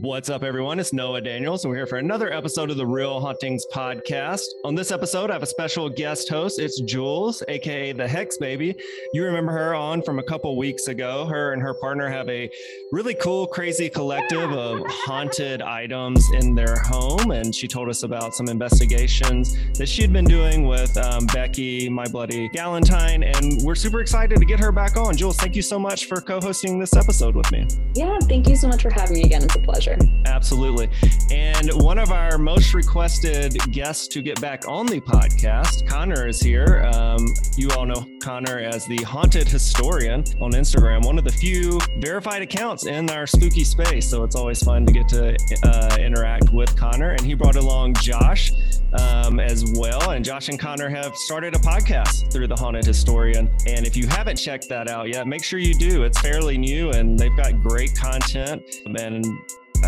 What's up, everyone? It's Noah Daniels, and we're here for another episode of the Real Hauntings podcast. On this episode, I have a special guest host. It's Jules, aka the Hex Baby. You remember her on from a couple weeks ago. Her and her partner have a really cool, crazy collective of haunted items in their home, and she told us about some investigations that she'd been doing with um, Becky, My Bloody Galentine, and we're super excited to get her back on. Jules, thank you so much for co-hosting this episode with me. Yeah, thank you so much for having me again. It's a pleasure. Absolutely. And one of our most requested guests to get back on the podcast, Conner, is here. Um, you all know Conner as the Haunted Historian on Instagram, one of the few verified accounts in our spooky space. So it's always fun to get to uh, interact with Conner. And he brought along Josh um, as well. And Josh and Conner have started a podcast through the Haunted Historian. And if you haven't checked that out yet, make sure you do. It's fairly new and they've got great content. And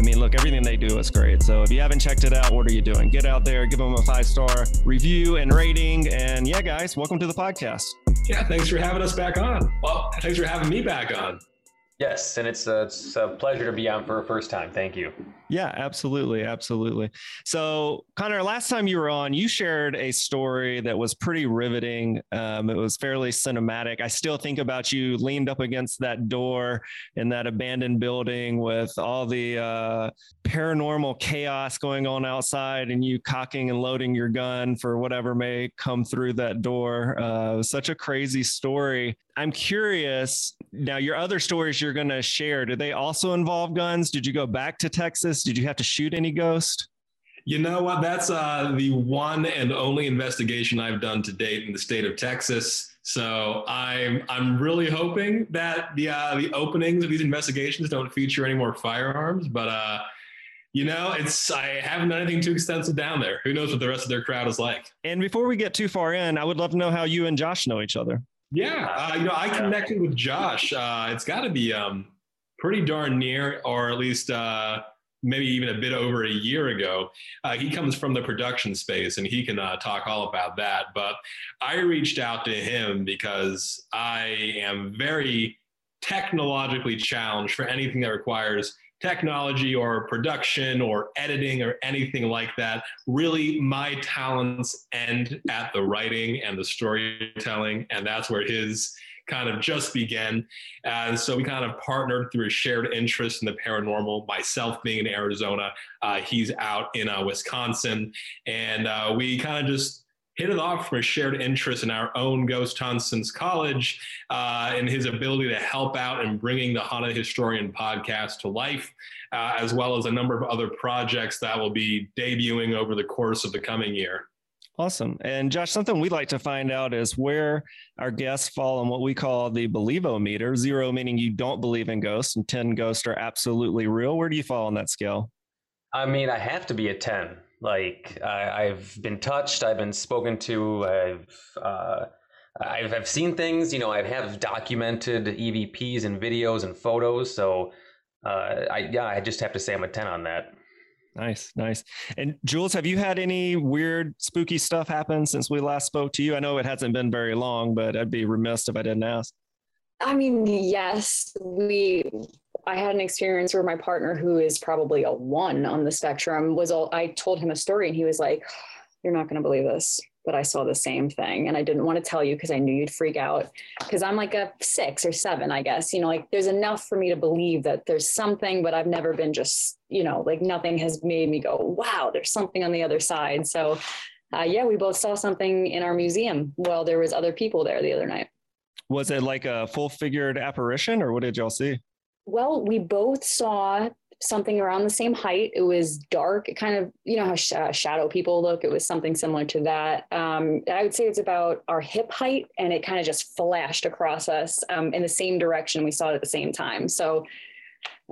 I mean, look, everything they do is great. So if you haven't checked it out, what are you doing? Get out there, give them a five star review and rating. And yeah, guys, welcome to the podcast. Yeah, thanks for having us back on. Well, thanks for having me back on. Yes, and it's a, it's a pleasure to be on for a first time. Thank you. Yeah, absolutely. Absolutely. So, Conner, last time you were on, you shared a story that was pretty riveting. Um, it was fairly cinematic. I still think about you leaned up against that door in that abandoned building with all the uh, paranormal chaos going on outside and you cocking and loading your gun for whatever may come through that door. Uh, such a crazy story. I'm curious now, your other stories you're going to share, do they also involve guns? Did you go back to Texas? Did you have to shoot any ghost? You know what? That's uh, the one and only investigation I've done to date in the state of Texas. So I'm I'm really hoping that the uh, the openings of these investigations don't feature any more firearms. But uh, you know, it's I haven't done anything too extensive down there. Who knows what the rest of their crowd is like? And before we get too far in, I would love to know how you and Josh know each other. Yeah, uh, you know, I connected with Josh. Uh, it's got to be um, pretty darn near, or at least uh, maybe even a bit over a year ago. Uh, he comes from the production space, and he can uh, talk all about that. But I reached out to him because I am very technologically challenged for anything that requires technology or production or editing or anything like that. Really, my talents end at the writing and the storytelling, and that's where his kind of just began. And so we kind of partnered through a shared interest in the paranormal. Myself being in Arizona, uh, he's out in uh, Wisconsin, and uh, we kind of just hit it off from a shared interest in our own Ghost Hunts since college uh, and his ability to help out in bringing the Haunted Historian podcast to life, uh, as well as a number of other projects that will be debuting over the course of the coming year. Awesome. And Josh, something we'd like to find out is where our guests fall on what we call the believo meter. Zero meaning you don't believe in ghosts, and 10 ghosts are absolutely real. Where do you fall on that scale? I mean, I have to be a 10. Like I, have been touched, I've been spoken to, I've uh, I've, I've seen things. You know, I have documented EVPs and videos and photos. So uh, I yeah, I just have to say I'm a ten on that. Nice, nice. And Jules, have you had any weird, spooky stuff happen since we last spoke to you? I know it hasn't been very long, but I'd be remiss if I didn't ask. I mean, yes, we I had an experience where my partner, who is probably a one on the spectrum, was all I told him a story and he was like, You're not going to believe this, but I saw the same thing. And I didn't want to tell you because I knew you'd freak out because I'm like a six or seven, I guess. You know, like there's enough for me to believe that there's something, but I've never been just, you know, like nothing has made me go, Wow, there's something on the other side. So, uh, yeah, we both saw something in our museum while there was other people there the other night. Was it like a full figured apparition or what did y'all see? Well, we both saw something around the same height. It was dark, it kind of, you know, how sh- uh, shadow people look. It was something similar to that. Um, I would say it's about our hip height, and it kind of just flashed across us um, in the same direction. We saw it at the same time. So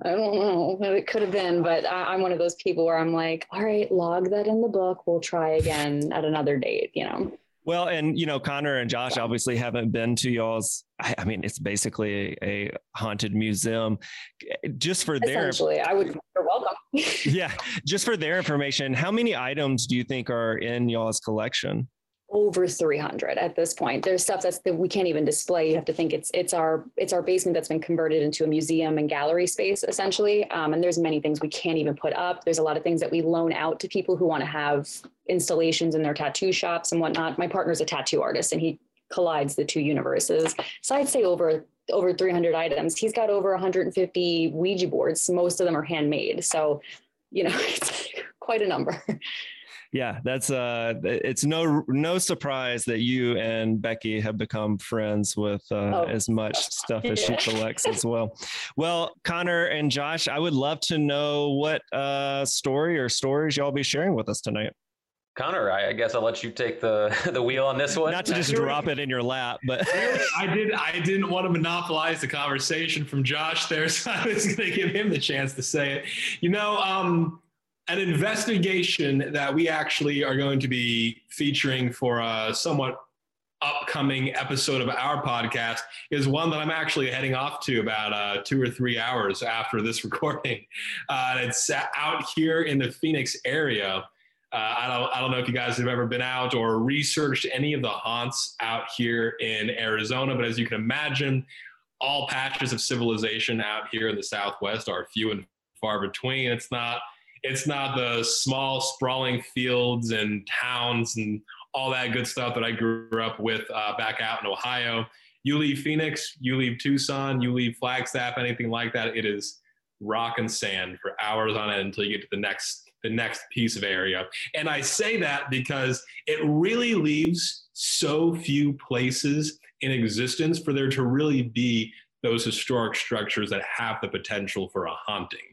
I don't know. It could have been, but I, am one of those people where I'm like, all right, log that in the book. We'll try again at another date, you know? Well, and you know, Conner and Josh obviously haven't been to y'all's. I, I mean, it's basically a, a, haunted museum. Just for their, I would. You're welcome. yeah, just for their information, how many items do you think are in y'all's collection? Over 300 at this point. There's stuff that's that we can't even display. You have to think it's it's our it's our basement that's been converted into a museum and gallery space essentially. Um, and there's many things we can't even put up. There's a lot of things that we loan out to people who want to have installations in their tattoo shops and whatnot. My partner's a tattoo artist and he collides the two universes. So i'd say over over 300 items. He's got over 150 ouija boards. Most of them are handmade. So you know it's quite a number yeah, that's uh, it's no no surprise that you and Becky have become friends with uh, oh. as much stuff as she collects as well. Well, Conner and Josh, I would love to know what uh, story or stories y'all be sharing with us tonight. Conner, I guess I'll let you take the the wheel on this one. Not to just drop it in your lap, but I did. I didn't want to monopolize the conversation from Josh there, so I was going to give him the chance to say it. You know, um, an investigation that we actually are going to be featuring for a somewhat upcoming episode of our podcast is one that I'm actually heading off to about uh, two or three hours after this recording. Uh, it's out here in the Phoenix area. Uh, I don't I don't know if you guys have ever been out or researched any of the haunts out here in Arizona, but as you can imagine, all patches of civilization out here in the Southwest are few and far between. It's not it's not the small sprawling fields and towns and all that good stuff that I grew up with uh, back out in Ohio. You leave Phoenix, you leave Tucson, you leave Flagstaff, anything like that. It is rock and sand for hours on end until you get to the next the next piece of area. And I say that because it really leaves so few places in existence for there to really be those historic structures that have the potential for a haunting.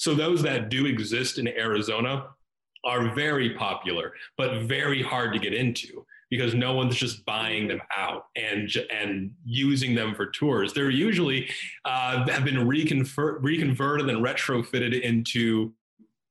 So those that do exist in Arizona are very popular, but very hard to get into because no one's just buying them out and and using them for tours. They're usually uh, have been reconvert, reconverted and retrofitted into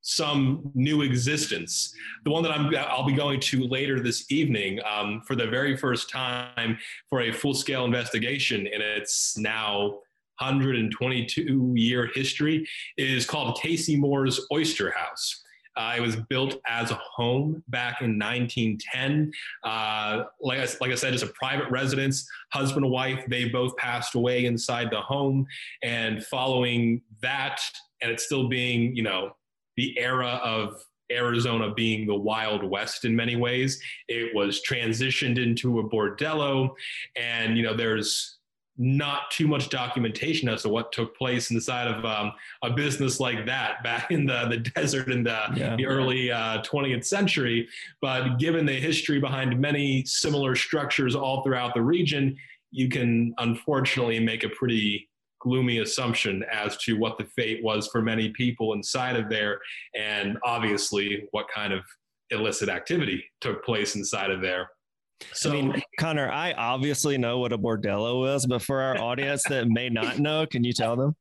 some new existence. The one that I'm I'll be going to later this evening um, for the very first time for a full scale investigation, and it's now 122 year history is called Casey Moore's Oyster House. Uh, it was built as a home back in 1910. Uh, like, I, like I said, it's a private residence. Husband and wife, they both passed away inside the home. And following that and it's still being, you know, the era of Arizona being the Wild West in many ways. It was transitioned into a bordello, and you know, there's not too much documentation as to what took place inside of um, a business like that back in the, the desert in the, yeah. the early uh, 20th century. But given the history behind many similar structures all throughout the region, you can unfortunately make a pretty gloomy assumption as to what the fate was for many people inside of there, and obviously what kind of illicit activity took place inside of there. So, I mean, Conner, I obviously know what a bordello is, but for our audience that may not know, can you tell them?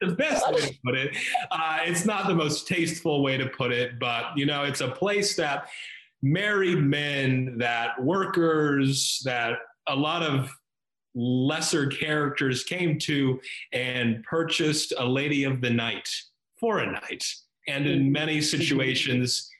The best way to put it, uh, it's not the most tasteful way to put it, but you know, it's a place that married men, that workers, that a lot of lesser characters came to and purchased a lady of the night for a night. And in many situations,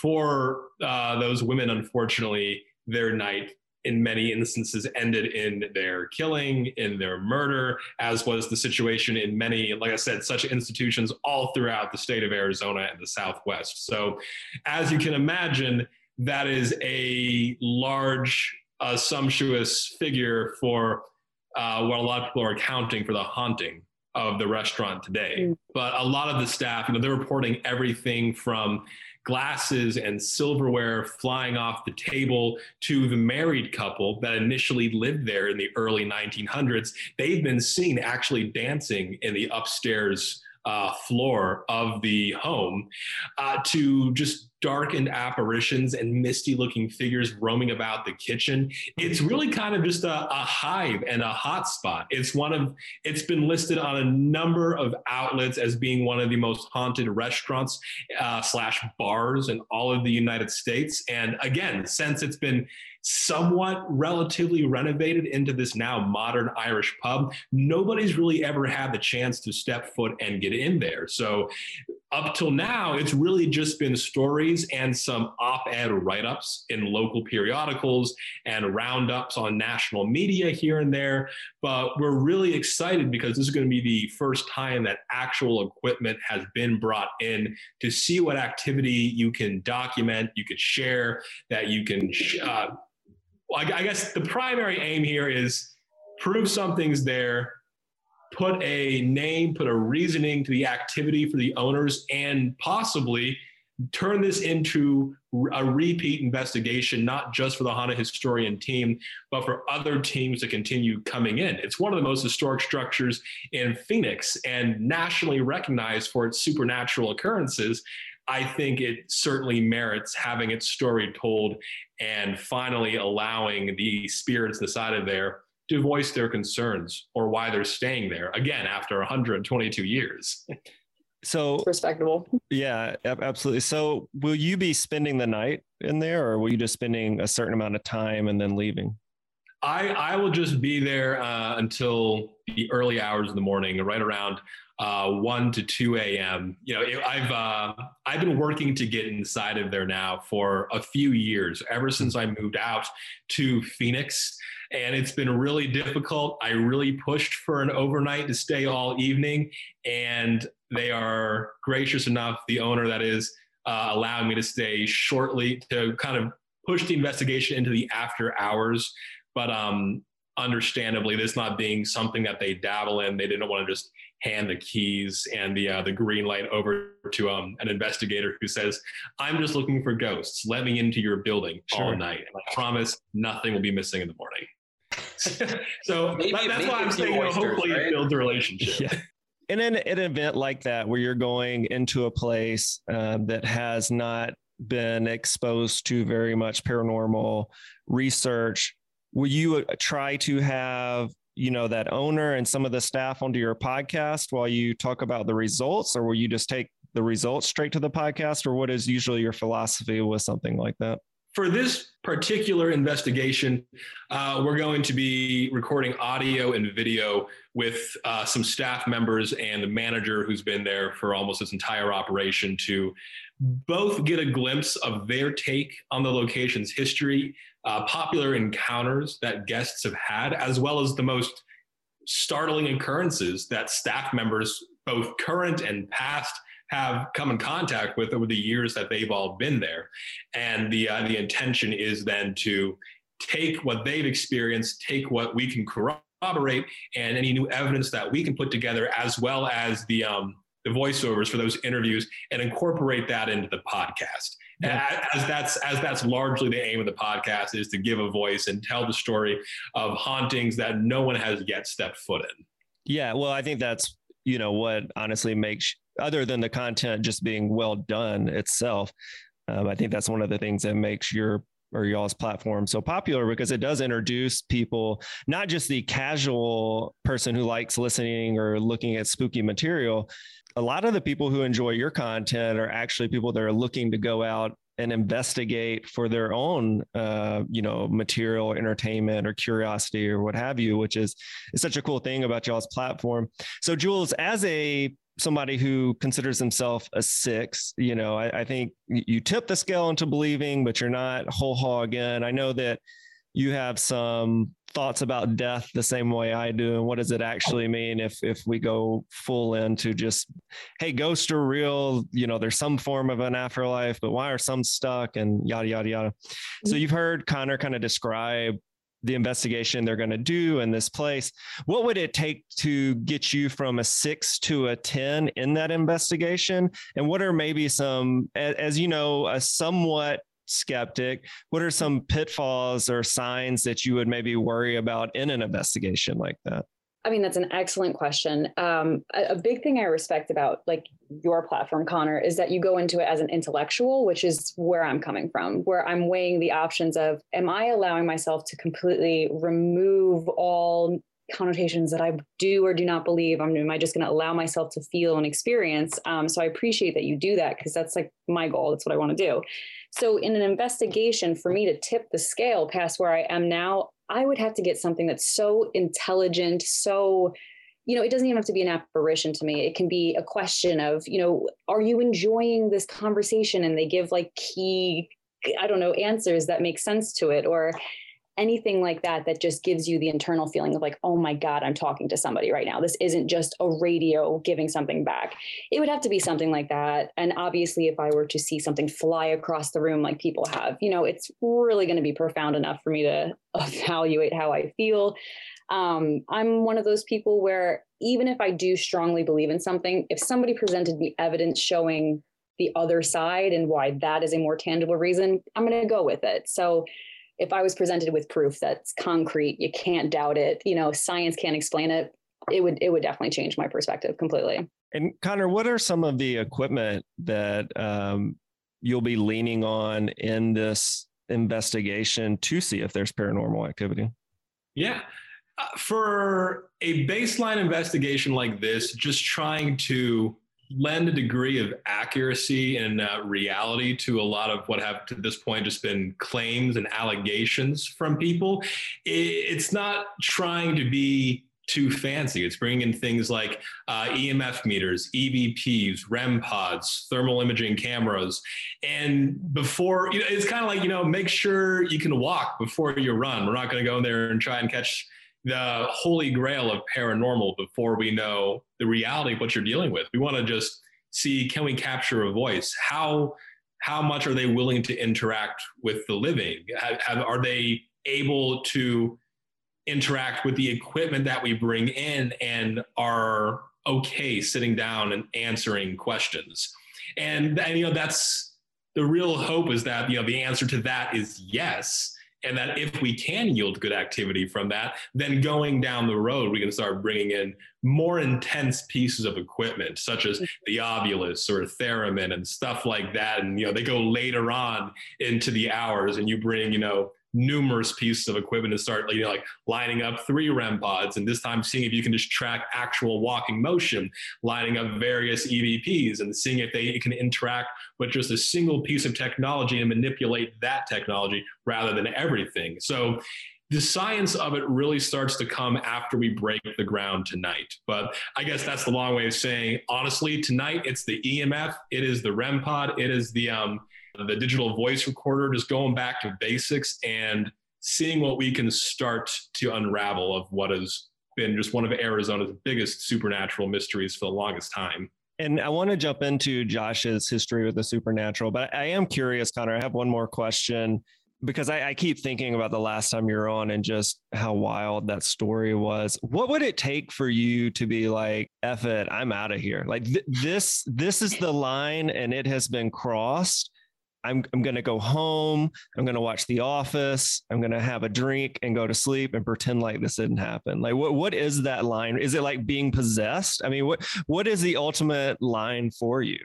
for uh, those women, unfortunately, their night in many instances ended in their killing, in their murder, as was the situation in many, like I said, such institutions all throughout the state of Arizona and the Southwest. So, as you can imagine, that is a large a sumptuous figure for uh, what a lot of people are accounting for the haunting of the restaurant today. Mm. But a lot of the staff, you know, they're reporting everything from glasses and silverware flying off the table to the married couple that initially lived there in the early 1900s. They've been seen actually dancing in the upstairs uh, floor of the home uh, to just darkened apparitions and misty looking figures roaming about the kitchen. It's really kind of just a, a hive and a hot spot. It's one of, it's been listed on a number of outlets as being one of the most haunted restaurants uh, slash bars in all of the United States. And again, since it's been somewhat relatively renovated into this now modern Irish pub, nobody's really ever had the chance to step foot and get in there. So up till now, it's really just been stories and some op ed write ups in local periodicals and roundups on national media here and there. But we're really excited because this is going to be the first time that actual equipment has been brought in to see what activity you can document, you could share, that you can uh, I, I guess the primary aim here is prove something's there, put a name, put a reasoning to the activity for the owners, and possibly turn this into a repeat investigation, not just for the Haunted Historian team, but for other teams to continue coming in. It's one of the most historic structures in Phoenix and nationally recognized for its supernatural occurrences. I think it certainly merits having its story told and finally allowing the spirits inside of there to voice their concerns or why they're staying there again after 122 years. So respectable. Yeah, absolutely. So will you be spending the night in there or will you just spending a certain amount of time and then leaving? I, I will just be there uh, until the early hours of the morning, right around uh, 1 to 2 a.m. You know, it, I've uh, I've been working to get inside of there now for a few years, ever since I moved out to Phoenix, and it's been really difficult. I really pushed for an overnight to stay all evening, and they are gracious enough. The owner, that is, uh, allowing me to stay shortly to kind of push the investigation into the after hours. But um, understandably, this not being something that they dabble in, they didn't want to just hand the keys and the uh, the green light over to um, an investigator who says, "I'm just looking for ghosts. Let me into your building sure. all night, and I promise nothing will be missing in the morning." so maybe, that, that's maybe why I'm saying, oysters, hopefully, right? it builds a relationship. Yeah. And in an event like that, where you're going into a place um, that has not been exposed to very much paranormal research, will you uh, try to have you know that owner and some of the staff onto your podcast while you talk about the results or will you just take the results straight to the podcast or what is usually your philosophy with something like that for this particular investigation, uh, we're going to be recording audio and video with uh, some staff members and the manager who's been there for almost this entire operation to both get a glimpse of their take on the location's history uh, popular encounters that guests have had, as well as the most startling occurrences that staff members both current and past have come in contact with over the years that they've all been there. And the uh, the intention is then to take what they've experienced, take what we can corroborate, and any new evidence that we can put together, as well as the um, the voiceovers for those interviews, and incorporate that into the podcast. Yeah. As that's as that's largely the aim of the podcast is to give a voice and tell the story of hauntings that no one has yet stepped foot in. Yeah, well, I think that's you know what honestly makes other than the content just being well done itself. Um, I think that's one of the things that makes your or y'all's platform so popular because it does introduce people, not just the casual person who likes listening or looking at spooky material. A lot of the people who enjoy your content are actually people that are looking to go out and investigate for their own uh, you know material entertainment or curiosity or what have you which is is such a cool thing about y'all's platform so jules as a somebody who considers himself a six, you know, I, I, think you tip the scale into believing, but you're not whole hog in. I know that you have some thoughts about death the same way I do. And what does it actually mean if if we go full into just, hey, ghosts are real, you know, there's some form of an afterlife, but why are some stuck and yada yada yada. So mm-hmm. you've heard Conner kind of describe the investigation they're going to do in this place. What would it take to get you from a six to a 10 in that investigation? And what are maybe some, as you know, a somewhat skeptic, what are some pitfalls or signs that you would maybe worry about in an investigation like that? I mean, that's an excellent question. Um, a, a, big thing I respect about like your platform, Conner, is that you go into it as an intellectual, which is where I'm coming from, where I'm weighing the options of, am I allowing myself to completely remove all connotations that I do or do not believe? I'm, am I just going to allow myself to feel and experience? Um, so I appreciate that you do that because that's like my goal. That's what I want to do. So in an investigation, for me to tip the scale past where I am now, I would have to get something that's so intelligent, so you know, it doesn't even have to be an apparition to me. It can be a question of, you know, are you enjoying this conversation? And they give like key, I don't know, answers that make sense to it. Or anything like that that just gives you the internal feeling of like oh my god i'm talking to somebody right now. This isn't just a radio giving something back. It would have to be something like that. And obviously if i were to see something fly across the room like people have you know it's really going to be profound enough for me to evaluate how i feel. Um, i'm one of those people where even if i do strongly believe in something if somebody presented me evidence showing the other side and why that is a more tangible reason i'm going to go with it. So if I was presented with proof that's concrete, you can't doubt it, you know, science can't explain it, it would it would definitely change my perspective completely. And Conner, what are some of the equipment that um, you'll be leaning on in this investigation to see if there's paranormal activity? Yeah. Uh, for a baseline investigation like this, just trying to lend a degree of accuracy and uh, reality to a lot of what have to this point just been claims and allegations from people. It's not trying to be too fancy. It's bringing in things like uh, EMF meters, EVPs, REM pods, thermal imaging cameras. And before, you know, it's kind of like, you know, make sure you can walk before you run. We're not going to go in there and try and catch the holy grail of paranormal before we know the reality of what you're dealing with. We want to just see can we capture a voice? How how much are they willing to interact with the living? Have, have, are they able to interact with the equipment that we bring in and are okay sitting down and answering questions? And, and you know that's the real hope is that you know the answer to that is yes and that if we can yield good activity from that, then going down the road, we can start bringing in more intense pieces of equipment, such as mm-hmm. the Ovilus or Theremin and stuff like that. And, you know, they go later on into the hours and you bring, you know, numerous pieces of equipment and start you know, like lining up three REM pods and this time seeing if you can just track actual walking motion, lining up various EVPs and seeing if they can interact with just a single piece of technology and manipulate that technology rather than everything. So the science of it really starts to come after we break the ground tonight. But I guess that's the long way of saying, honestly, tonight it's the EMF, it is the REM pod, it is the um, the digital voice recorder, just going back to basics and seeing what we can start to unravel of what has been just one of Arizona's biggest supernatural mysteries for the longest time. And I want to jump into Josh's history with the supernatural, but I am curious, Conner. I have one more question because I, I, keep thinking about the last time you're on and just how wild that story was. What would it take for you to be like, "Eff it, I'm out of here"? Like th- this, this is the line, and it has been crossed. I'm, I'm going to go home. I'm going to watch The Office. I'm going to have a drink and go to sleep and pretend like this didn't happen. Like, what, what is that line? Is it like being possessed? I mean, what, what is the ultimate line for you?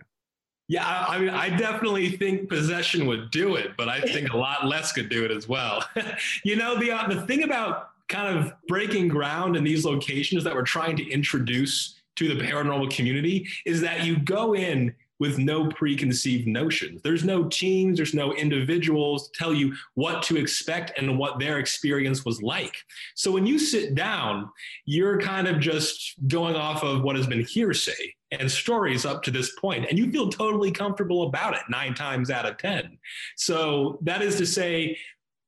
Yeah, I, I mean, I definitely think possession would do it, but I think a lot less could do it as well. you know, the, uh, the thing about kind of breaking ground in these locations that we're trying to introduce to the paranormal community is that you go in with no preconceived notions. There's no teams, there's no individuals to tell you what to expect and what their experience was like. So when you sit down, you're kind of just going off of what has been hearsay and stories up to this point, and you feel totally comfortable about it nine times out of 10. So that is to say,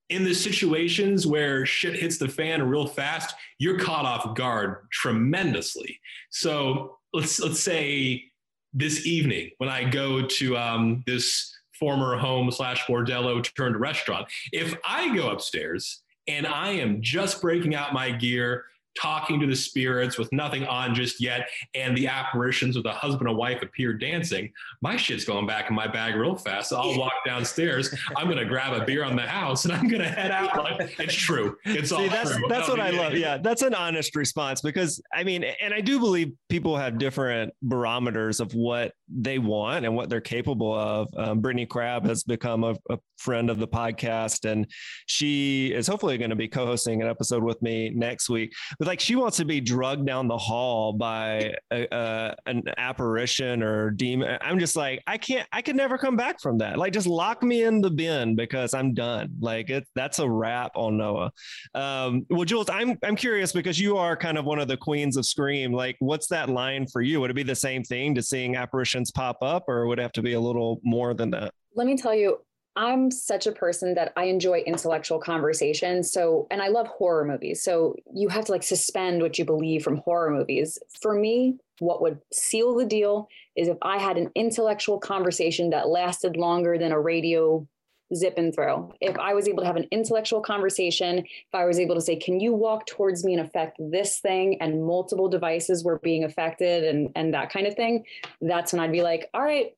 in the situations where shit hits the fan real fast, you're caught off guard tremendously. So let's let's say this evening when I go to um, this former home slash bordello turned restaurant. If I go upstairs and I am just breaking out my gear, talking to the spirits with nothing on just yet, and the apparitions of the husband and wife appear dancing, my shit's going back in my bag real fast. So I'll walk downstairs. I'm gonna grab a beer on the house and I'm gonna head out. Like it's true. It's See, all that's true. that's what I love. Yeah, that's an honest response because I mean, and I do believe people have different barometers of what they want and what they're capable of. Um, Brittany Crabb has become a, a friend of the podcast, and she is hopefully going to be co-hosting an episode with me next week. But like, she wants to be drugged down the hall by a, a, an apparition or demon. I'm just like, I can't. I could never come back from that. Like, just lock me in the bin because I'm done. Like, it, that's a wrap on Noah. Um, well, Jules, I'm I'm curious because you are kind of one of the queens of Scream. Like, what's that line for you? Would it be the same thing to seeing apparitions pop up, or would have to be a little more than that? let me tell you, I'm such a person that I enjoy intellectual conversation. So, and I love horror movies. So, you have to like suspend what you believe from horror movies. For me, what would seal the deal is if I had an intellectual conversation that lasted longer than a radio zip and throw. If I was able to have an intellectual conversation, if I was able to say, "Can you walk towards me and affect this thing?" and multiple devices were being affected and and that kind of thing, that's when I'd be like, "All right,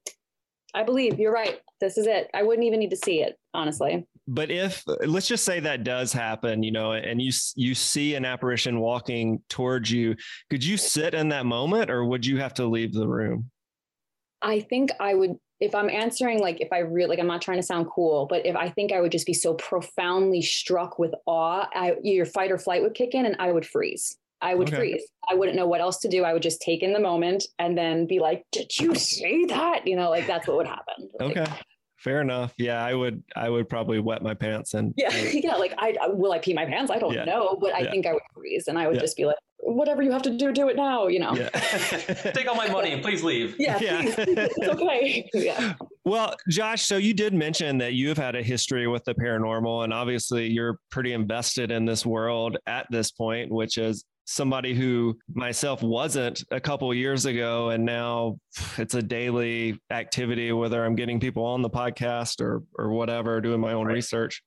I believe you're right. This is it. I wouldn't even need to see it, honestly." But if let's just say that does happen, you know, and you you see an apparition walking towards you, could you sit in that moment, or would you have to leave the room? I think I would if I'm answering like if I really like I'm not trying to sound cool, but if I think I would just be so profoundly struck with awe, I, your fight or flight would kick in and I would freeze. I would Okay. freeze. I wouldn't know what else to do. I would just take in the moment and then be like, "Did you see that?" You know, like that's what would happen. Like, Okay, fair enough. Yeah, I would I would probably wet my pants and Yeah, yeah. Like I will I pee my pants? I don't Yeah. know, but I Yeah. think I would freeze and I would Yeah. just be like, "Whatever you have to do, do it now." You know. yeah. Take all my money and please leave. Yeah, Yeah. please. it's okay. Yeah. Well, Josh, so you did mention that you have had a history with the paranormal, and obviously you're pretty invested in this world at this point, which is somebody who myself wasn't a couple years ago, and now it's a daily activity, whether I'm getting people on the podcast or or whatever, doing my own Right. research.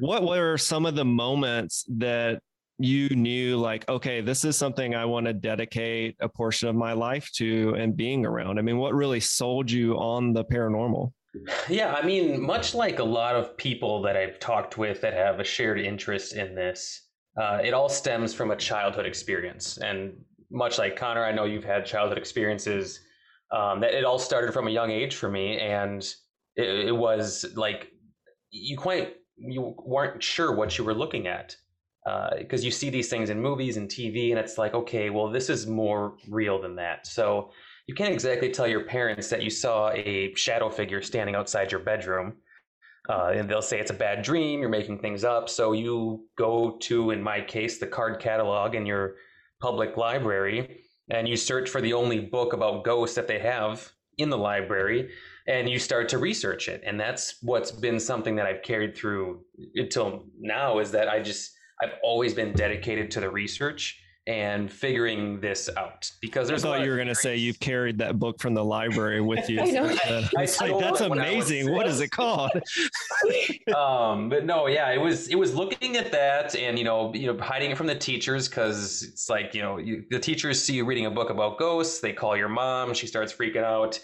What were some of the moments that you knew like okay this is something i want to dedicate a portion of my life to and being around i mean what really sold you on the paranormal Yeah, I mean, much like a lot of people that I've talked with that have a shared interest in this, uh, it all stems from a childhood experience. And much like Conner, I know you've had childhood experiences. Um, that it all started from a young age for me, and it, it was like you quite you weren't sure what you were looking at because you see these things in movies and TV, and it's like, okay, well, this is more real than that. So you can't exactly tell your parents that you saw a shadow figure standing outside your bedroom. Uh, and they'll say it's a bad dream, you're making things up. So you go to, in my case, the card catalog in your public library and you search for the only book about ghosts that they have in the library and you start to research it. And that's what's been something that I've carried through until now is that I just, I've always been dedicated to the research and figuring this out because there's. I thought you were going to say you've carried that book from the library with you. I know. I, I like, that's amazing. What is it called? um, but no, yeah, it was it was looking at that and you know you know hiding it from the teachers because it's like you know you, the teachers see you reading a book about ghosts, they call your mom, she starts freaking out.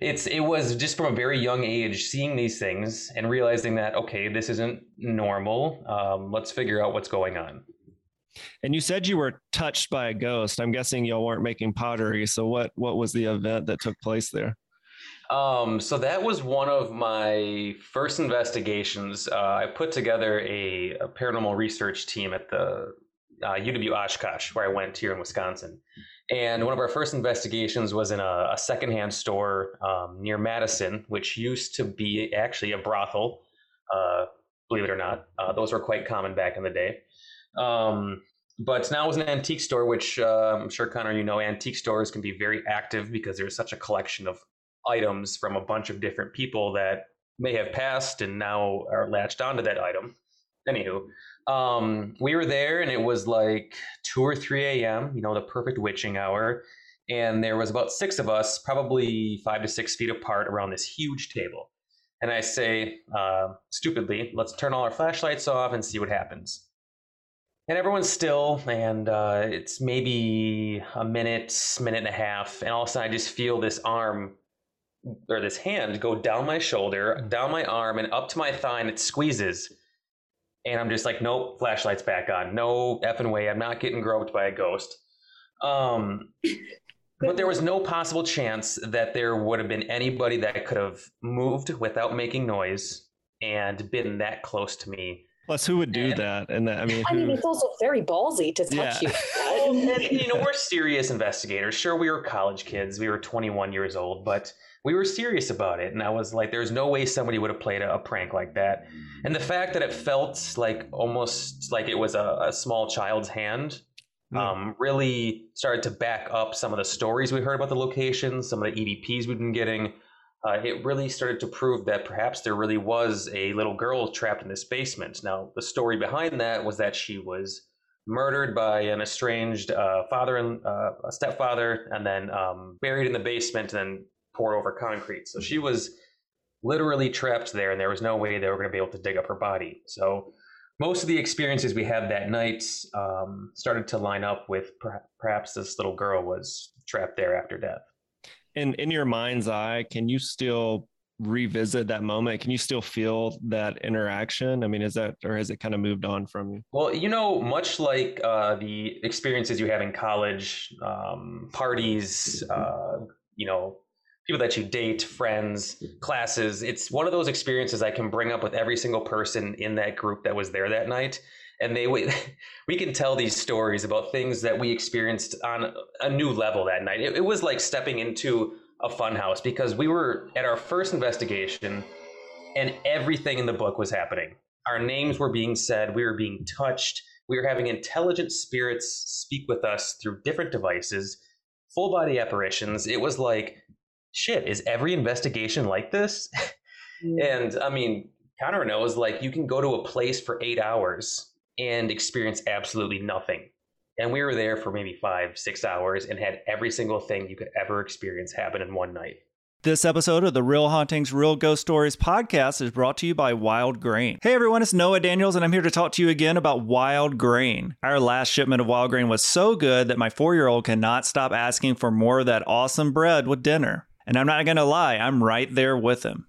It's it was just from a very young age seeing these things and realizing that okay, this isn't normal. Um, let's figure out what's going on. And you said you were touched by a ghost. I'm guessing y'all weren't making pottery. So what what was the event that took place there? Um, so that was one of my first investigations. Uh, I put together a, a, paranormal research team at the uh, UW Oshkosh, where I went here in Wisconsin. And one of our first investigations was in a, a secondhand store um, near Madison, which used to be actually a brothel. Uh, believe it or not, uh, those were quite common back in the day. Um, but now it's an antique store, which uh, I'm sure Conner, you know, antique stores can be very active because there's such a collection of items from a bunch of different people that may have passed and now are latched onto that item. Anywho, um, we were there and it was like 2 or 3 a.m., you know, the perfect witching hour. And there was about six of us, probably five to six feet apart around this huge table. And I say, uh, stupidly, let's turn all our flashlights off and see what happens and everyone's still and uh, it's maybe a minute minute and a half and all of a sudden i just feel this arm or this hand go down my shoulder down my arm and up to my thigh and it squeezes. And i'm just like nope flashlight's back on. No effing way. I'm not getting groped by a ghost. Um, but there was no possible chance that there would have been anybody that could have moved without making noise and been that close to me Plus, who would do and, that? And that, I mean, I mean, it's also very ballsy to touch yeah. you. and, you know, we're serious investigators. Sure, we were college kids. We were 21 years old, but we were serious about it. And I was like, there's no way somebody would have played a, a prank like that. And the fact that it felt like almost like it was a, a small child's hand mm. um, really started to back up some of the stories we heard about the locations, some of the EVPs we've been getting uh, it really started to prove that perhaps there really was a little girl trapped in this basement. Now, the story behind that was that she was murdered by an estranged uh, father and uh, stepfather, and then um, buried in the basement and then poured over concrete. So she was literally trapped there, and there was no way they were going to be able to dig up her body. So most of the experiences we had that night um, started to line up with per- perhaps this little girl was trapped there after death in in your mind's eye, can you still revisit that moment? Can you still feel that interaction? I mean, is that or has it kind of moved on from you? Well, you know, much like uh, the experiences you have in college, um, parties, uh, you know, people that you date, friends, classes. It's one of those experiences I can bring up with every single person in that group that was there that night and they we can tell these stories about things that we experienced on a new level that night. It, it was like stepping into a funhouse because we were at our first investigation, and everything in the book was happening. Our names were being said. We were being touched. We were having intelligent spirits speak with us through different devices, full body apparitions. It was like, shit, is every investigation like this? and I mean, Conner knows like you can go to a place for eight hours and experience absolutely nothing. And we were there for maybe five, six hours and had every single thing you could ever experience happen in one night. This episode of the Real Hauntings, Real Ghost Stories podcast is brought to you by Wild Grain. Hey everyone, it's Noah Daniels, and I'm here to talk to you again about Wild Grain. Our last shipment of Wild Grain was so good that my four year old cannot stop asking for more of that awesome bread with dinner. And I'm not gonna lie, I'm right there with him.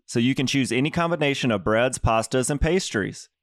so you can choose any combination of breads, pastas, and pastries.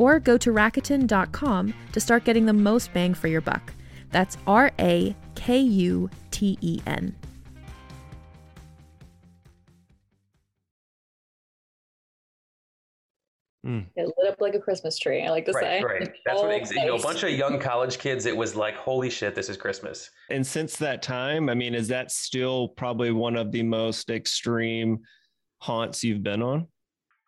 or go to Rakuten.com to start getting the most bang for your buck. That's R A K U T E N. Mm. It lit up like a Christmas tree. I like to say. Right, right. That's what whole ex- you know. A bunch of young college kids. It was like, holy shit, this is Christmas. And since that time, I mean, is that still probably one of the most extreme haunts you've been on?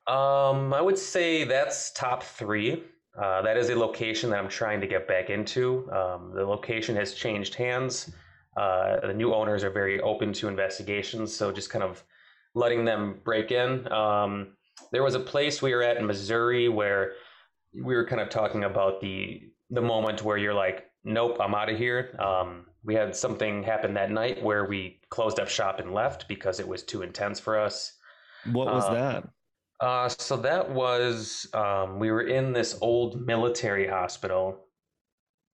Um, I would say that's top three. Uh, that is a location that I'm trying to get back into. Um, the location has changed hands. Uh, the new owners are very open to investigations, so just kind of letting them break in. Um, there was a place we were at in Missouri where we were kind of talking about the the moment where you're like, nope, I'm out of here. Um, we had something happen that night where we closed up shop and left because it was too intense for us. What was Uh, that? Uh, so that was um, we were in this old military hospital,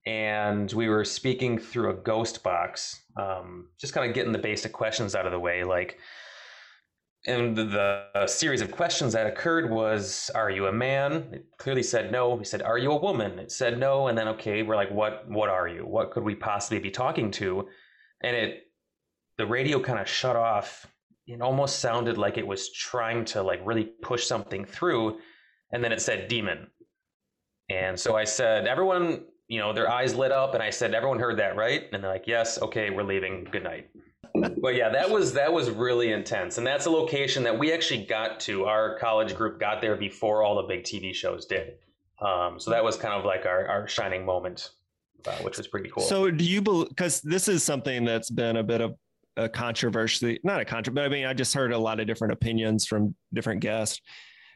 and we were speaking through a ghost box, um, just kind of getting the basic questions out of the way. Like, and the, the series of questions that occurred was, "Are you a man?" It clearly said no. We said, "Are you a woman?" It said no. And then, okay, we're like, "What? What are you? What could we possibly be talking to?" And it, the radio kind of shut off it almost sounded like it was trying to like really push something through and then it said demon. And so i said everyone you know their eyes lit up and i said everyone heard that right and they're like yes okay we're leaving. Good night but yeah that was that was really intense and that's a location that we actually got to. Our college group got there before all the big tv shows did. Um, so that was kind of like our, our shining moment uh, which was pretty cool. So do you believe, because this is something that's been a bit of a controversy, not a controversy, but I mean, I just heard a lot of different opinions from different guests.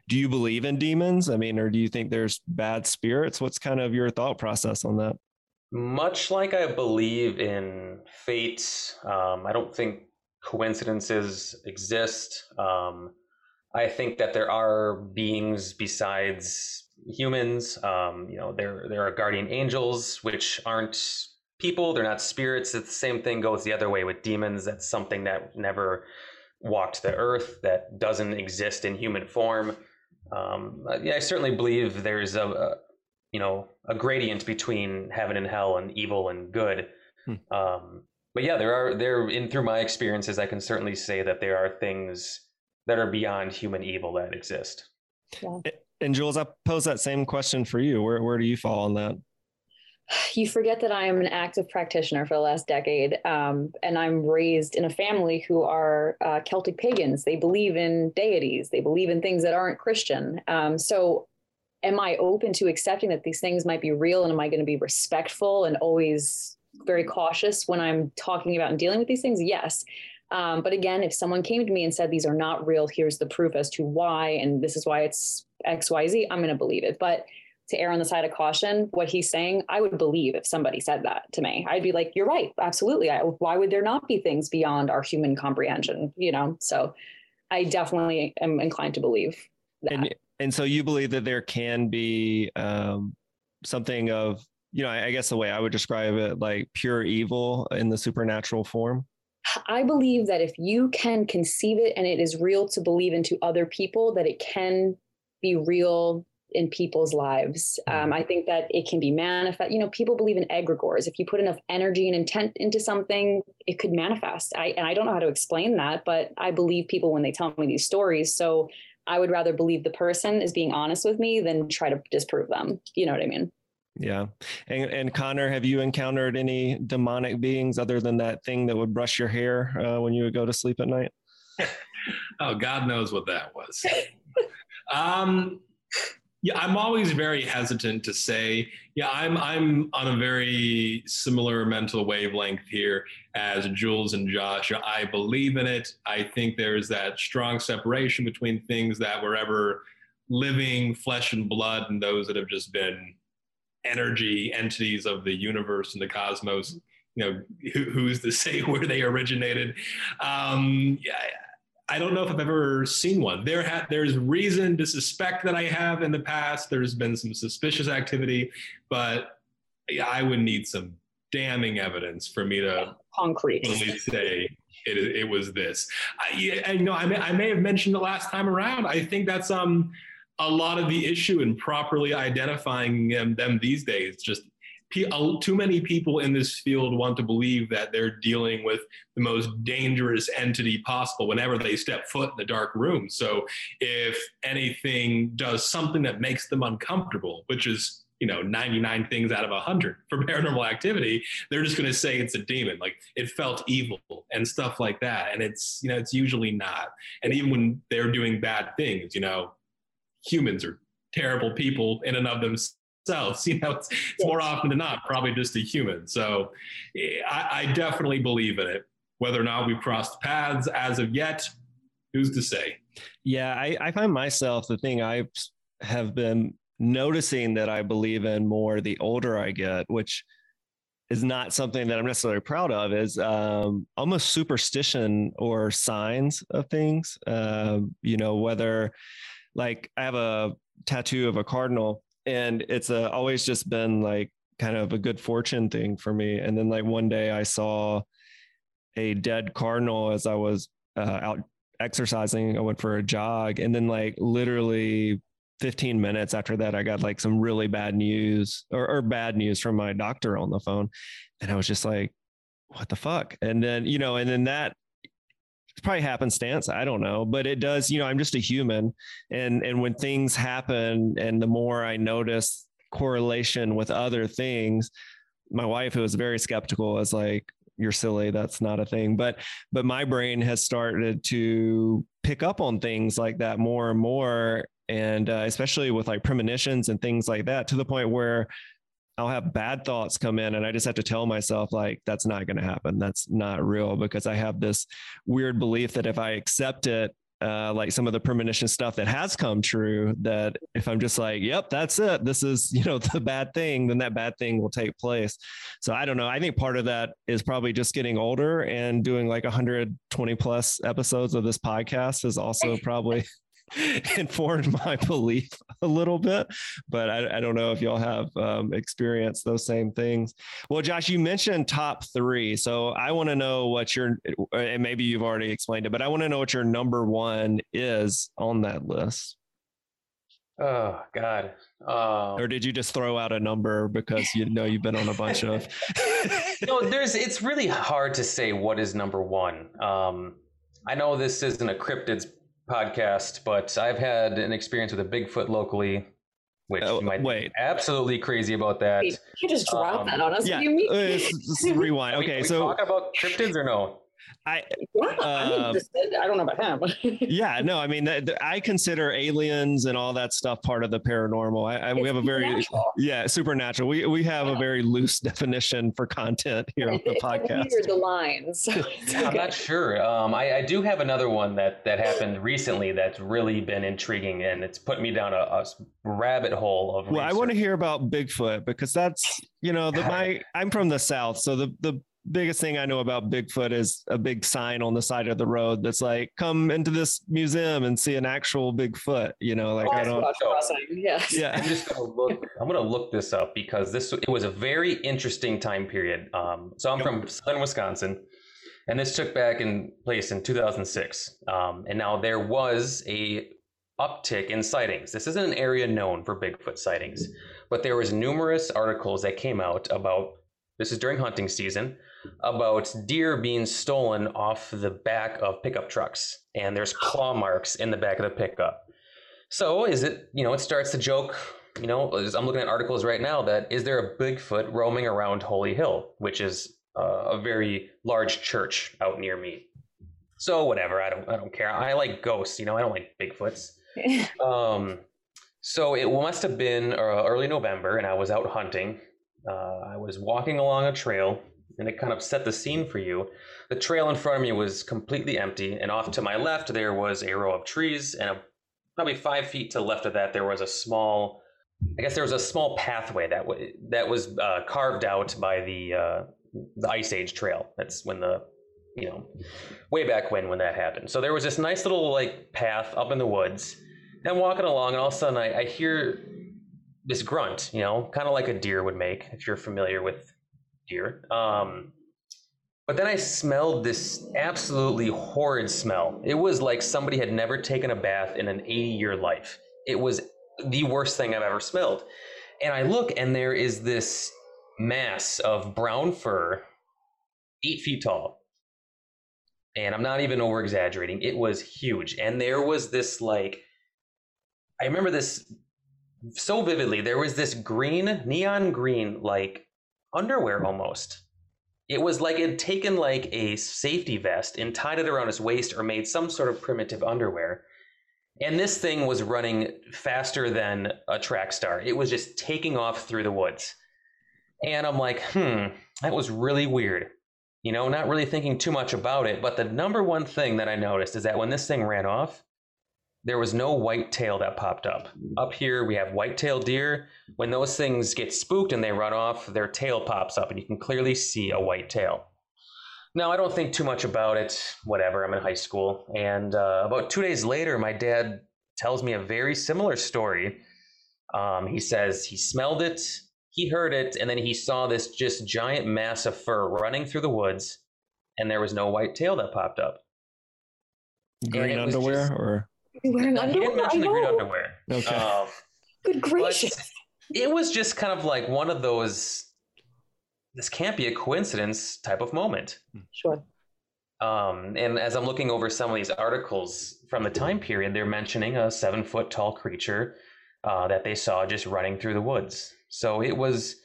Do you believe in demons? I mean, or do you think there's bad spirits? What's kind of your thought process on that? Much like I believe in fate, um, I don't think coincidences exist. Um, I think that there are beings besides humans. Um, you know, there there are guardian angels, which aren't people. They're not spirits. It's the same thing goes the other way with demons. That's something that never walked the earth. That doesn't exist in human form. Um, yeah, I certainly believe there's a, a you know a gradient between heaven and hell and evil and good Hmm. um, but yeah there are there in through my experiences i can certainly say that there are things that are beyond human evil that exist And Jules, I pose that same question for you. Where where do you fall on that? You forget that I am an active practitioner for the last decade, um, and I'm raised in a family who are uh, Celtic pagans. They believe in deities. They believe in things that aren't Christian. Um, so, am I open to accepting that these things might be real, and am I going to be respectful and always very cautious when I'm talking about and dealing with these things? Yes. Um, but again, if someone came to me and said these are not real, here's the proof as to why, and this is why it's X, Y, Z, I'm going to believe it. But to err on the side of caution, what he's saying, I would believe if somebody said that to me. I'd be like, you're right. Absolutely. I, why would there not be things beyond our human comprehension? You know, so I definitely am inclined to believe that. And and so you believe that there can be um, something of you know, I, I guess the way I would describe it, like pure evil in the supernatural form. I believe that if you can conceive it and it is real to believe into other people, that it can be real in people's lives. Um, Mm-hmm. I think that it can be manifest. You know, people believe in egregores. If you put enough energy and intent into something, it could manifest. I and I don't know how to explain that, but I believe people when they tell me these stories. So I would rather believe the person is being honest with me than try to disprove them. You know what I mean? Yeah. And, and Conner, have you encountered any demonic beings other than that thing that would brush your hair uh, when you would go to sleep at night? Oh, God knows what that was. um, yeah, I'm always very hesitant to say. Yeah, I'm I'm on a very similar mental wavelength here as Jules and Josh. I believe in it. I think there's that strong separation between things that were ever living flesh and blood and those that have just been energy entities of the universe and the cosmos. You know, who, who's to say where they originated? Um, yeah, I don't know if I've ever seen one. There ha- there's reason to suspect that I have in the past. There's been some suspicious activity, but yeah, I would need some damning evidence for me to Concrete. only say it, it was this. I, yeah, I know I may, I may have mentioned the last time around. I think that's um a lot of the issue in properly identifying them, them these days. Just too many people in this field want to believe that they're dealing with the most dangerous entity possible whenever they step foot in the dark room. So if anything does something that makes them uncomfortable, which is you know 99 things out of 100 for paranormal activity they're just going to say it's a demon. Like it felt evil and stuff like that. And it's you know it's usually not. And even when they're doing bad things you know humans are terrible people in and of themselves you know it's, it's more often than not probably just a human. So eh, I, I definitely believe in it. Whether or not we've crossed paths as of yet who's to say? Yeah, I, I find myself the thing I have been noticing that I believe in more the older I get, which is not something that I'm necessarily proud of, is um, almost superstition or signs of things. Um, you know, whether like I have a tattoo of a cardinal, and it's a, always just been like kind of a good fortune thing for me. And then like one day I saw a dead cardinal as I was uh, out exercising. I went for a jog, and then like literally 15 minutes after that, I got like some really bad news or, or bad news from my doctor on the phone, and I was just like, "What the fuck?" And then you know, and then that it's probably happenstance. I don't know, but it does. You know, I'm just a human, and and when things happen, and the more I notice correlation with other things, my wife, who was very skeptical, was like, "You're silly. That's not a thing." But but my brain has started to pick up on things like that more and more, and uh, especially with like premonitions and things like that, to the point where I'll have bad thoughts come in and I just have to tell myself like that's not going to happen. That's not real because I have this weird belief that if I accept it uh, like some of the premonition stuff that has come true that if I'm just like, yep, that's it. This is, you know, the bad thing, then that bad thing will take place. So I don't know. I think part of that is probably just getting older and doing like 120 plus episodes of this podcast is also probably informed my belief a little bit, but I, I don't know if y'all have um, experienced those same things. Well, Josh, you mentioned top three, so I want to know what your and maybe you've already explained it, but I want to know what your number one is on that list. Oh God. Um, Or did you just throw out a number because you know you've been on a bunch of? no, there's. It's really hard to say what is number one. Um, I know this isn't a cryptids podcast, but I've had an experience with a Bigfoot locally, which Oh, you might wait. be absolutely crazy about that. Wait, you just dropped Um, that on us. yeah, What do you mean? uh, let's- let's rewind. Are we- Okay, we so talking about cryptids or no? I Yeah, I'm um. I don't know about him. yeah no i mean th- th- i consider aliens and all that stuff part of the paranormal I, I we have a very Supernatural. yeah supernatural we we have a very loose definition for content here on the podcast weird, the lines. It's I'm not sure. Um, I, I do have another one that that happened recently that's really been intriguing, and it's put me down a, a rabbit hole of. well i want to hear about bigfoot because that's you know the my i'm from the south so the the biggest thing i know about bigfoot is a big sign on the side of the road that's like come into this museum and see an actual bigfoot you know like i That's don't what I'm crossing, Yes. yeah I'm just gonna look. I'm gonna look this up because this it was a very interesting time period. Um, so I'm from southern Wisconsin, And this took back in place in 2006. Um, and now there was a uptick in sightings. This isn't an area known for Bigfoot sightings, but there was numerous articles that came out about this is during hunting season about deer being stolen off the back of pickup trucks and there's claw marks in the back of the pickup. So is it, you know, it starts to joke, you know, I'm looking at articles right now that is there a Bigfoot roaming around Holy Hill, which is uh, a very large church out near me. So whatever, I don't I don't care. I like ghosts, you know, I don't like Bigfoots. um, so it must have been uh, early November, and I was out hunting. Uh, I was walking along a trail, and it kind of set the scene for you. The trail in front of me was completely empty, and off to my left there was a row of trees, and a, probably five feet to the left of that there was a small. I guess there was a small pathway that w- that was uh, carved out by the uh, the Ice Age Trail. That's when the you know way back when when that happened. So there was this nice little like path up in the woods. And I'm walking along, and all of a sudden I, I hear this grunt, you know, kind of like a deer would make if you're familiar with deer. Um, but then I smelled this absolutely horrid smell. It was like somebody had never taken a bath in an 80 year life. It was the worst thing I've ever smelled. And I look, and there is this mass of brown fur, eight feet tall. And I'm not even over exaggerating. It was huge. And there was this, like, I remember this so vividly. There was this green, neon green, like underwear almost. It was like it had taken like a safety vest and tied it around his waist or made some sort of primitive underwear. And this thing was running faster than a track star. It was just taking off through the woods. And I'm like, hmm, that was really weird. You know, not really thinking too much about it. But the number one thing that I noticed is that when this thing ran off, there was no white tail that popped up. Up here, we have white-tailed deer. When those things get spooked and they run off, their tail pops up, and you can clearly see a white tail. Now, I don't think too much about it. Whatever, I'm in high school. And uh, about two days later, my dad tells me a very similar story. Um, he says he smelled it, he heard it, and then he saw this just giant mass of fur running through the woods, and there was no white tail that popped up. Green underwear just, or You're wearing he didn't underwear. I mention the green know. underwear. Okay. Um, Good gracious. it was just kind of like one of those this can't be a coincidence type of moment Sure. um, and as i'm looking over some of these articles from the time period they're mentioning a seven foot tall creature uh, that they saw just running through the woods so it was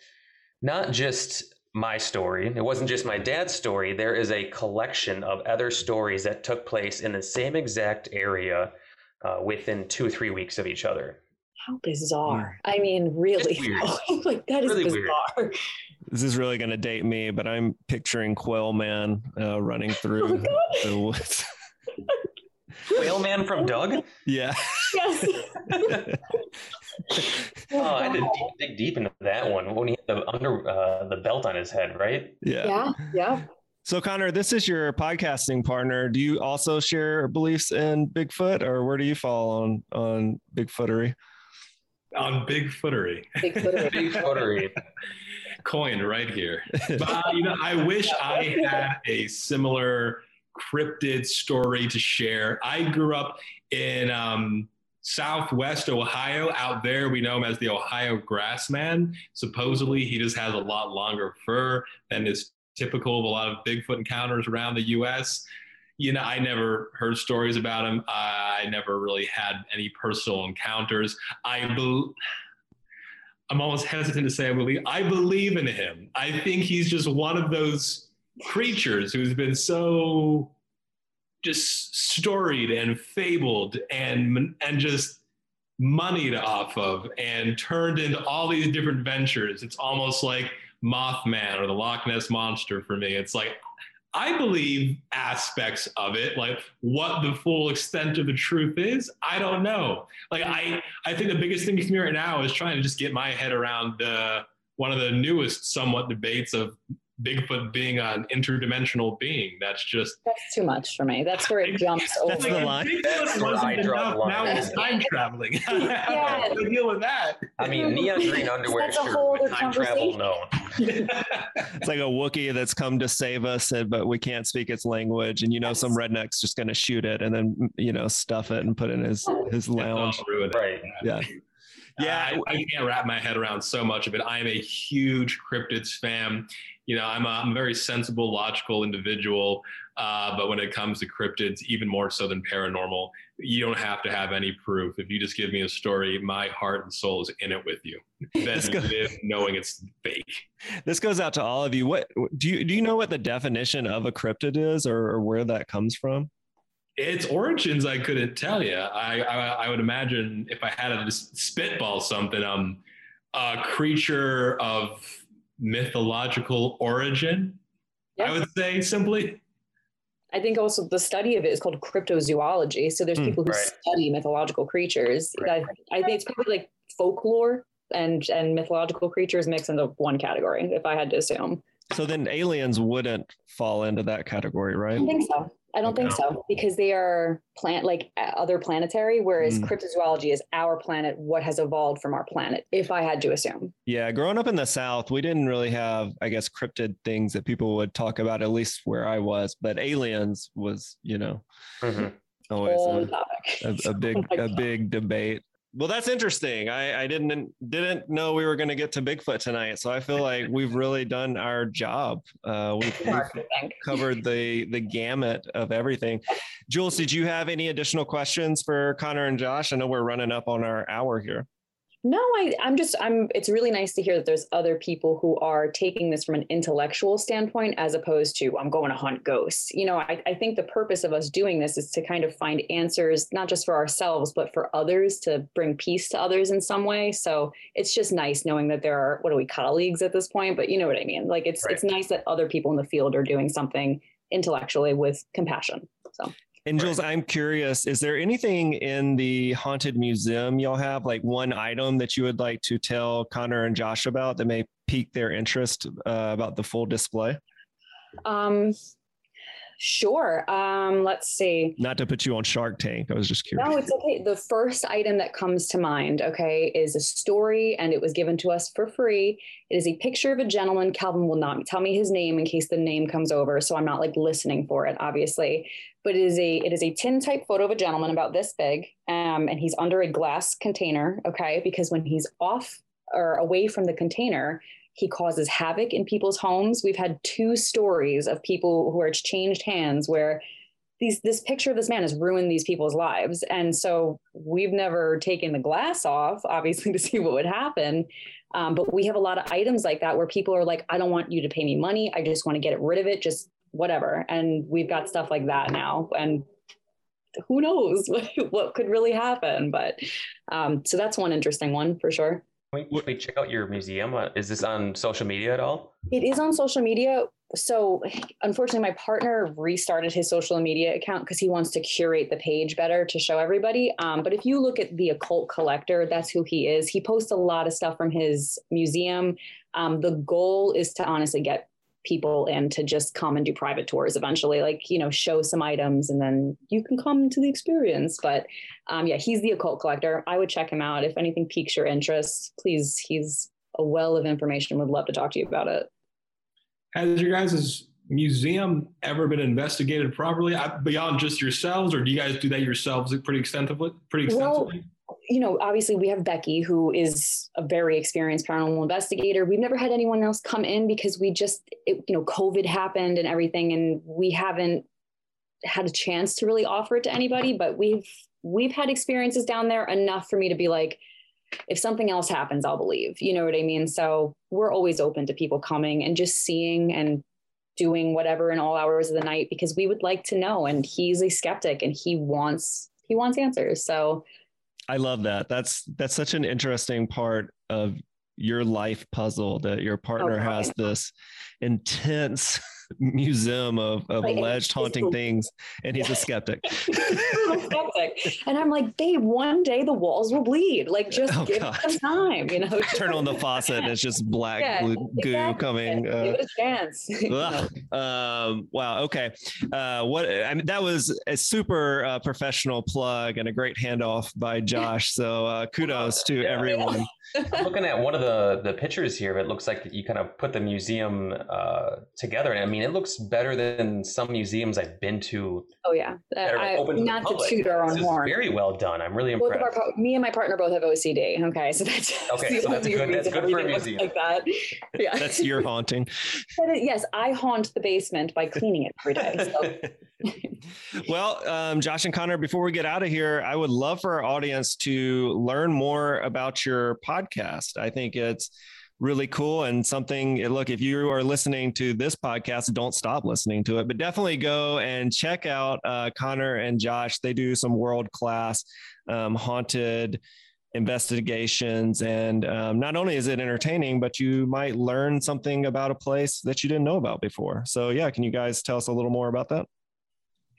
not just my story it wasn't just my dad's story there is a collection of other stories that took place in the same exact area uh, within two or three weeks of each other How bizarre. I mean, really. It's like that is Really weird. bizarre. this is really going to date me, but I'm picturing Quailman uh, running Oh through my God. the woods. Quailman from doug yeah. Yes. Oh, I had to deep, dig deep into that one when he had the under uh, the belt on his head, right? yeah. yeah. Yeah. So Conner, this is your podcasting partner. Do you also share beliefs in Bigfoot, or where do you fall on on Bigfootery? On Bigfootery. Bigfoot. Big. Coined right here. But uh, you know, I wish I had a similar cryptid story to share. I grew up in um, Southwest Ohio. Out there, we know him as the Ohio Grassman. Supposedly, he just has a lot longer fur than is typical of a lot of Bigfoot encounters around the U.S. You know, I never heard stories about him. I never really had any personal encounters. I bel I'm almost hesitant to say I believe. I believe in him. I think he's just one of those creatures who's been so just storied and fabled and and just moneyed off of and turned into all these different ventures. It's almost like Mothman or the Loch Ness monster for me. It's like I believe aspects of it, like what the full extent of the truth is. I don't know. Like I, I think the biggest thing for me right now is trying to just get my head around uh, one of the newest somewhat debates of Bigfoot being an interdimensional being. That's just That's too much for me. That's where it jumps over. That's the line. Bigfoot That's where I wasn't draw the enough. line. Now he's time traveling. How do I deal with that? I mean, neon green underwear, That's a whole but other time travel, conversation. no. It's like a Wookiee that's come to save us, and, but we can't speak its language. And you know, some redneck's just going to shoot it and then you know stuff it and put it in his his lounge. Don't ruin it. Right. Yeah, Yeah, Yeah. I, I can't wrap my head around so much of it. I am a huge cryptids fan. You know, I'm a, I'm a very sensible, logical individual. Uh, but when it comes to cryptids, even more so than paranormal, you don't have to have any proof. If you just give me a story, my heart and soul is in it with you. Then live knowing it's fake. this goes out to all of you. What do you do? You know what the definition of a cryptid is, or, or where that comes from? Its origins, I couldn't tell you. I, I, I would imagine if I had to spitball something, um, a creature of mythological origin. I would say simply. I think also the study of it is called cryptozoology. So there's Hmm, people who right. study mythological creatures. Right. I, I think it's probably like folklore and and mythological creatures mixed into one category. If I had to assume, So then aliens wouldn't fall into that category, right? don't think so. I don't think so because they are plant like uh, other planetary, whereas Hmm. cryptozoology is our planet, what has evolved from our planet. If I had to assume, Yeah, growing up in the South, we didn't really have, I guess, cryptid things that people would talk about, at least where I was. But aliens was, you know, Mhm. always a, a, a big, Oh a big debate. Well, that's interesting. I, I didn't didn't know we were going to get to Bigfoot tonight, so I feel like we've really done our job. Uh, we've, we've covered the the gamut of everything. Jules, did you have any additional questions for Conner and Josh? I know we're running up on our hour here. No, I, I'm just, I'm, it's really nice to hear that there's other people who are taking this from an intellectual standpoint as opposed to, I'm going to hunt ghosts. You know, I, I think the purpose of us doing this is to kind of find answers, not just for ourselves, but for others to bring peace to others in some way. So it's just nice knowing that there are, what are we, colleagues at this point? But you know what I mean? Like it's, it's nice that other people in the field are doing something intellectually with compassion. So. And Jules, I'm curious, is there anything in the haunted museum y'all have, like one item that you would like to tell Conner and Josh about that may pique their interest uh, about the full display? Um, sure. Um, let's see. Not to put you on Shark Tank. I was just curious. No, it's okay. The first item that comes to mind, okay, is a story and it was given to us for free. It is a picture of a gentleman. Calvin will not tell me his name in case the name comes over, so I'm not like listening for it, obviously. But it is a it is a tin type photo of a gentleman about this big, um, and he's under a glass container, okay, because when he's off or away from the container, he causes havoc in people's homes. We've had two stories of people who are changed hands where these this picture of this man has ruined these people's lives. And so we've never taken the glass off obviously to see what would happen. Um, but we have a lot of items like that where people are like i don't want you to pay me money. I just want to get rid of it. Just whatever. And we've got stuff like that now. And who knows what, what could really happen. But um, so that's one interesting one for sure we, can we check out your museum? Uh, Is this on social media at all? It is on social media. So, unfortunately, my partner restarted his social media account because he wants to curate the page better to show everybody. Um, but if you look at the occult collector, that's who he is. He posts a lot of stuff from his museum. Um, the goal is to honestly get people in to just come and do private tours eventually, like, you know, show some items and then you can come to the experience. But um, yeah, he's the occult collector. I would check him out. If anything piques your interest, please, he's a well of information. Would love to talk to you about it. Has your guys' museum ever been investigated properly beyond just yourselves, or do you guys do that yourselves pretty extensively? Pretty Well, extensively? You know, obviously we have Becky, who is a very experienced paranormal investigator. We've never had anyone else come in because we just, it, you know, COVID happened and everything, and we haven't had a chance to really offer it to anybody. But we've we've had experiences down there enough for me to be like, if something else happens, I'll believe. You know what I mean? So we're always open to people coming and just seeing and doing whatever in all hours of the night because we would like to know. And he's a skeptic and he wants he wants answers. So I love that. That's that's such an interesting part of your life puzzle that your partner Okay. has this intense museum of, of Like, alleged haunting things, and he's a skeptic. I'm skeptic. And I'm like, babe, one day the walls will bleed. Like, just Oh, give God. it some time, you know. Turn on the faucet, and it's just black Yeah, goo, goo exactly. coming. Give Uh, it a chance. you know. ugh. um, wow. Okay. Uh, what? I mean, that was a super uh, professional plug and a great handoff by Josh. So uh, kudos to Yeah. everyone. I'm looking at one of the the pictures here. It looks like you kind of put the museum uh, together, and I mean, it looks better than some museums I've been to. Oh yeah, Uh, that are I, open to the not to public. toot our own horn. Very well done. I'm really Both of impressed. our, pa- me and my partner both have OCD. Okay, so that's Okay, the so that's only good- that's good for a museum. like that. Yeah, That's your haunting. But it- yes, I haunt the basement by cleaning it every day. So Well, um, Josh and Conner, before we get out of here, I would love for our audience to learn more about your podcast. I think it's really cool and something. Look, if you are listening to this podcast, don't stop listening to it, but definitely go and check out uh, Conner and Josh. They do some world class um, haunted investigations and um, not only is it entertaining but you might learn something about a place that you didn't know about before so yeah can you guys tell us a little more about that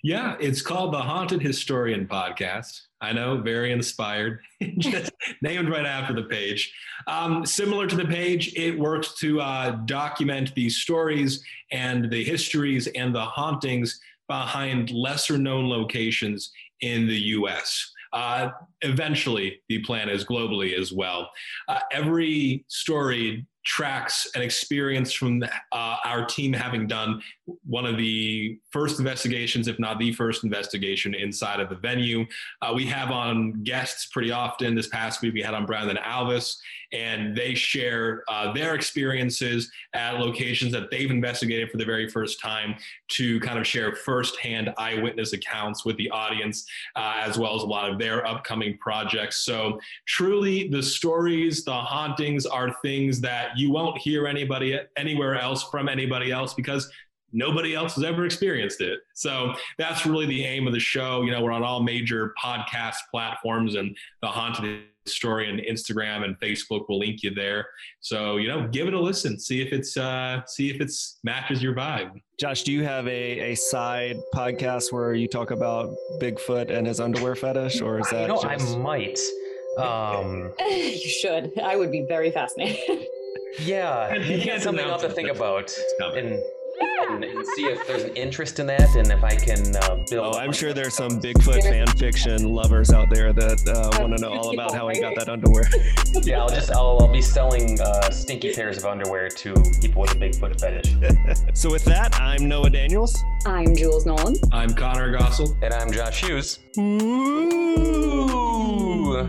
Yeah, it's called the Haunted Historian Podcast. I know, very inspired, just named right after the page. Um, similar to the page, it works to uh, document the stories and the histories and the hauntings behind lesser known locations in the US. Uh, eventually, the plan is globally as well. Uh, every story tracks an experience from uh, our team having done one of the first investigations, if not the first investigation inside of the venue. Uh, we have on guests pretty often. This past week, we had on Brandon Alvis, and they share uh, their experiences at locations that they've investigated for the very first time to kind of share firsthand eyewitness accounts with the audience, uh, as well as a lot of their upcoming projects. So, truly, the stories, the hauntings are things that you won't hear anybody anywhere else from anybody else because nobody else has ever experienced it. So that's really the aim of the show. You know, we're on all major podcast platforms and the Haunted Historian Instagram and Facebook will link you there. So, you know, give it a listen. See if it's uh see if it's matches your vibe. Josh, do you have a, a side podcast where you talk about Bigfoot and his underwear fetish, or is that you know, just... I might. Um, you should. I would be very fascinated. yeah, And he maybe that's something I'll have to think about It's coming. and, and, and see if there's an interest in that and if I can uh, build. Oh, I'm sure there's some Bigfoot fan fiction lovers out there that uh, want to know all about how he got that underwear. Yeah, I'll just I'll, I'll be selling uh, stinky pairs of underwear to people with a Bigfoot fetish. So with that, I'm Noah Daniels. I'm Jules Nolan. I'm Conner Gossel. And I'm Josh Hughes. Ooh.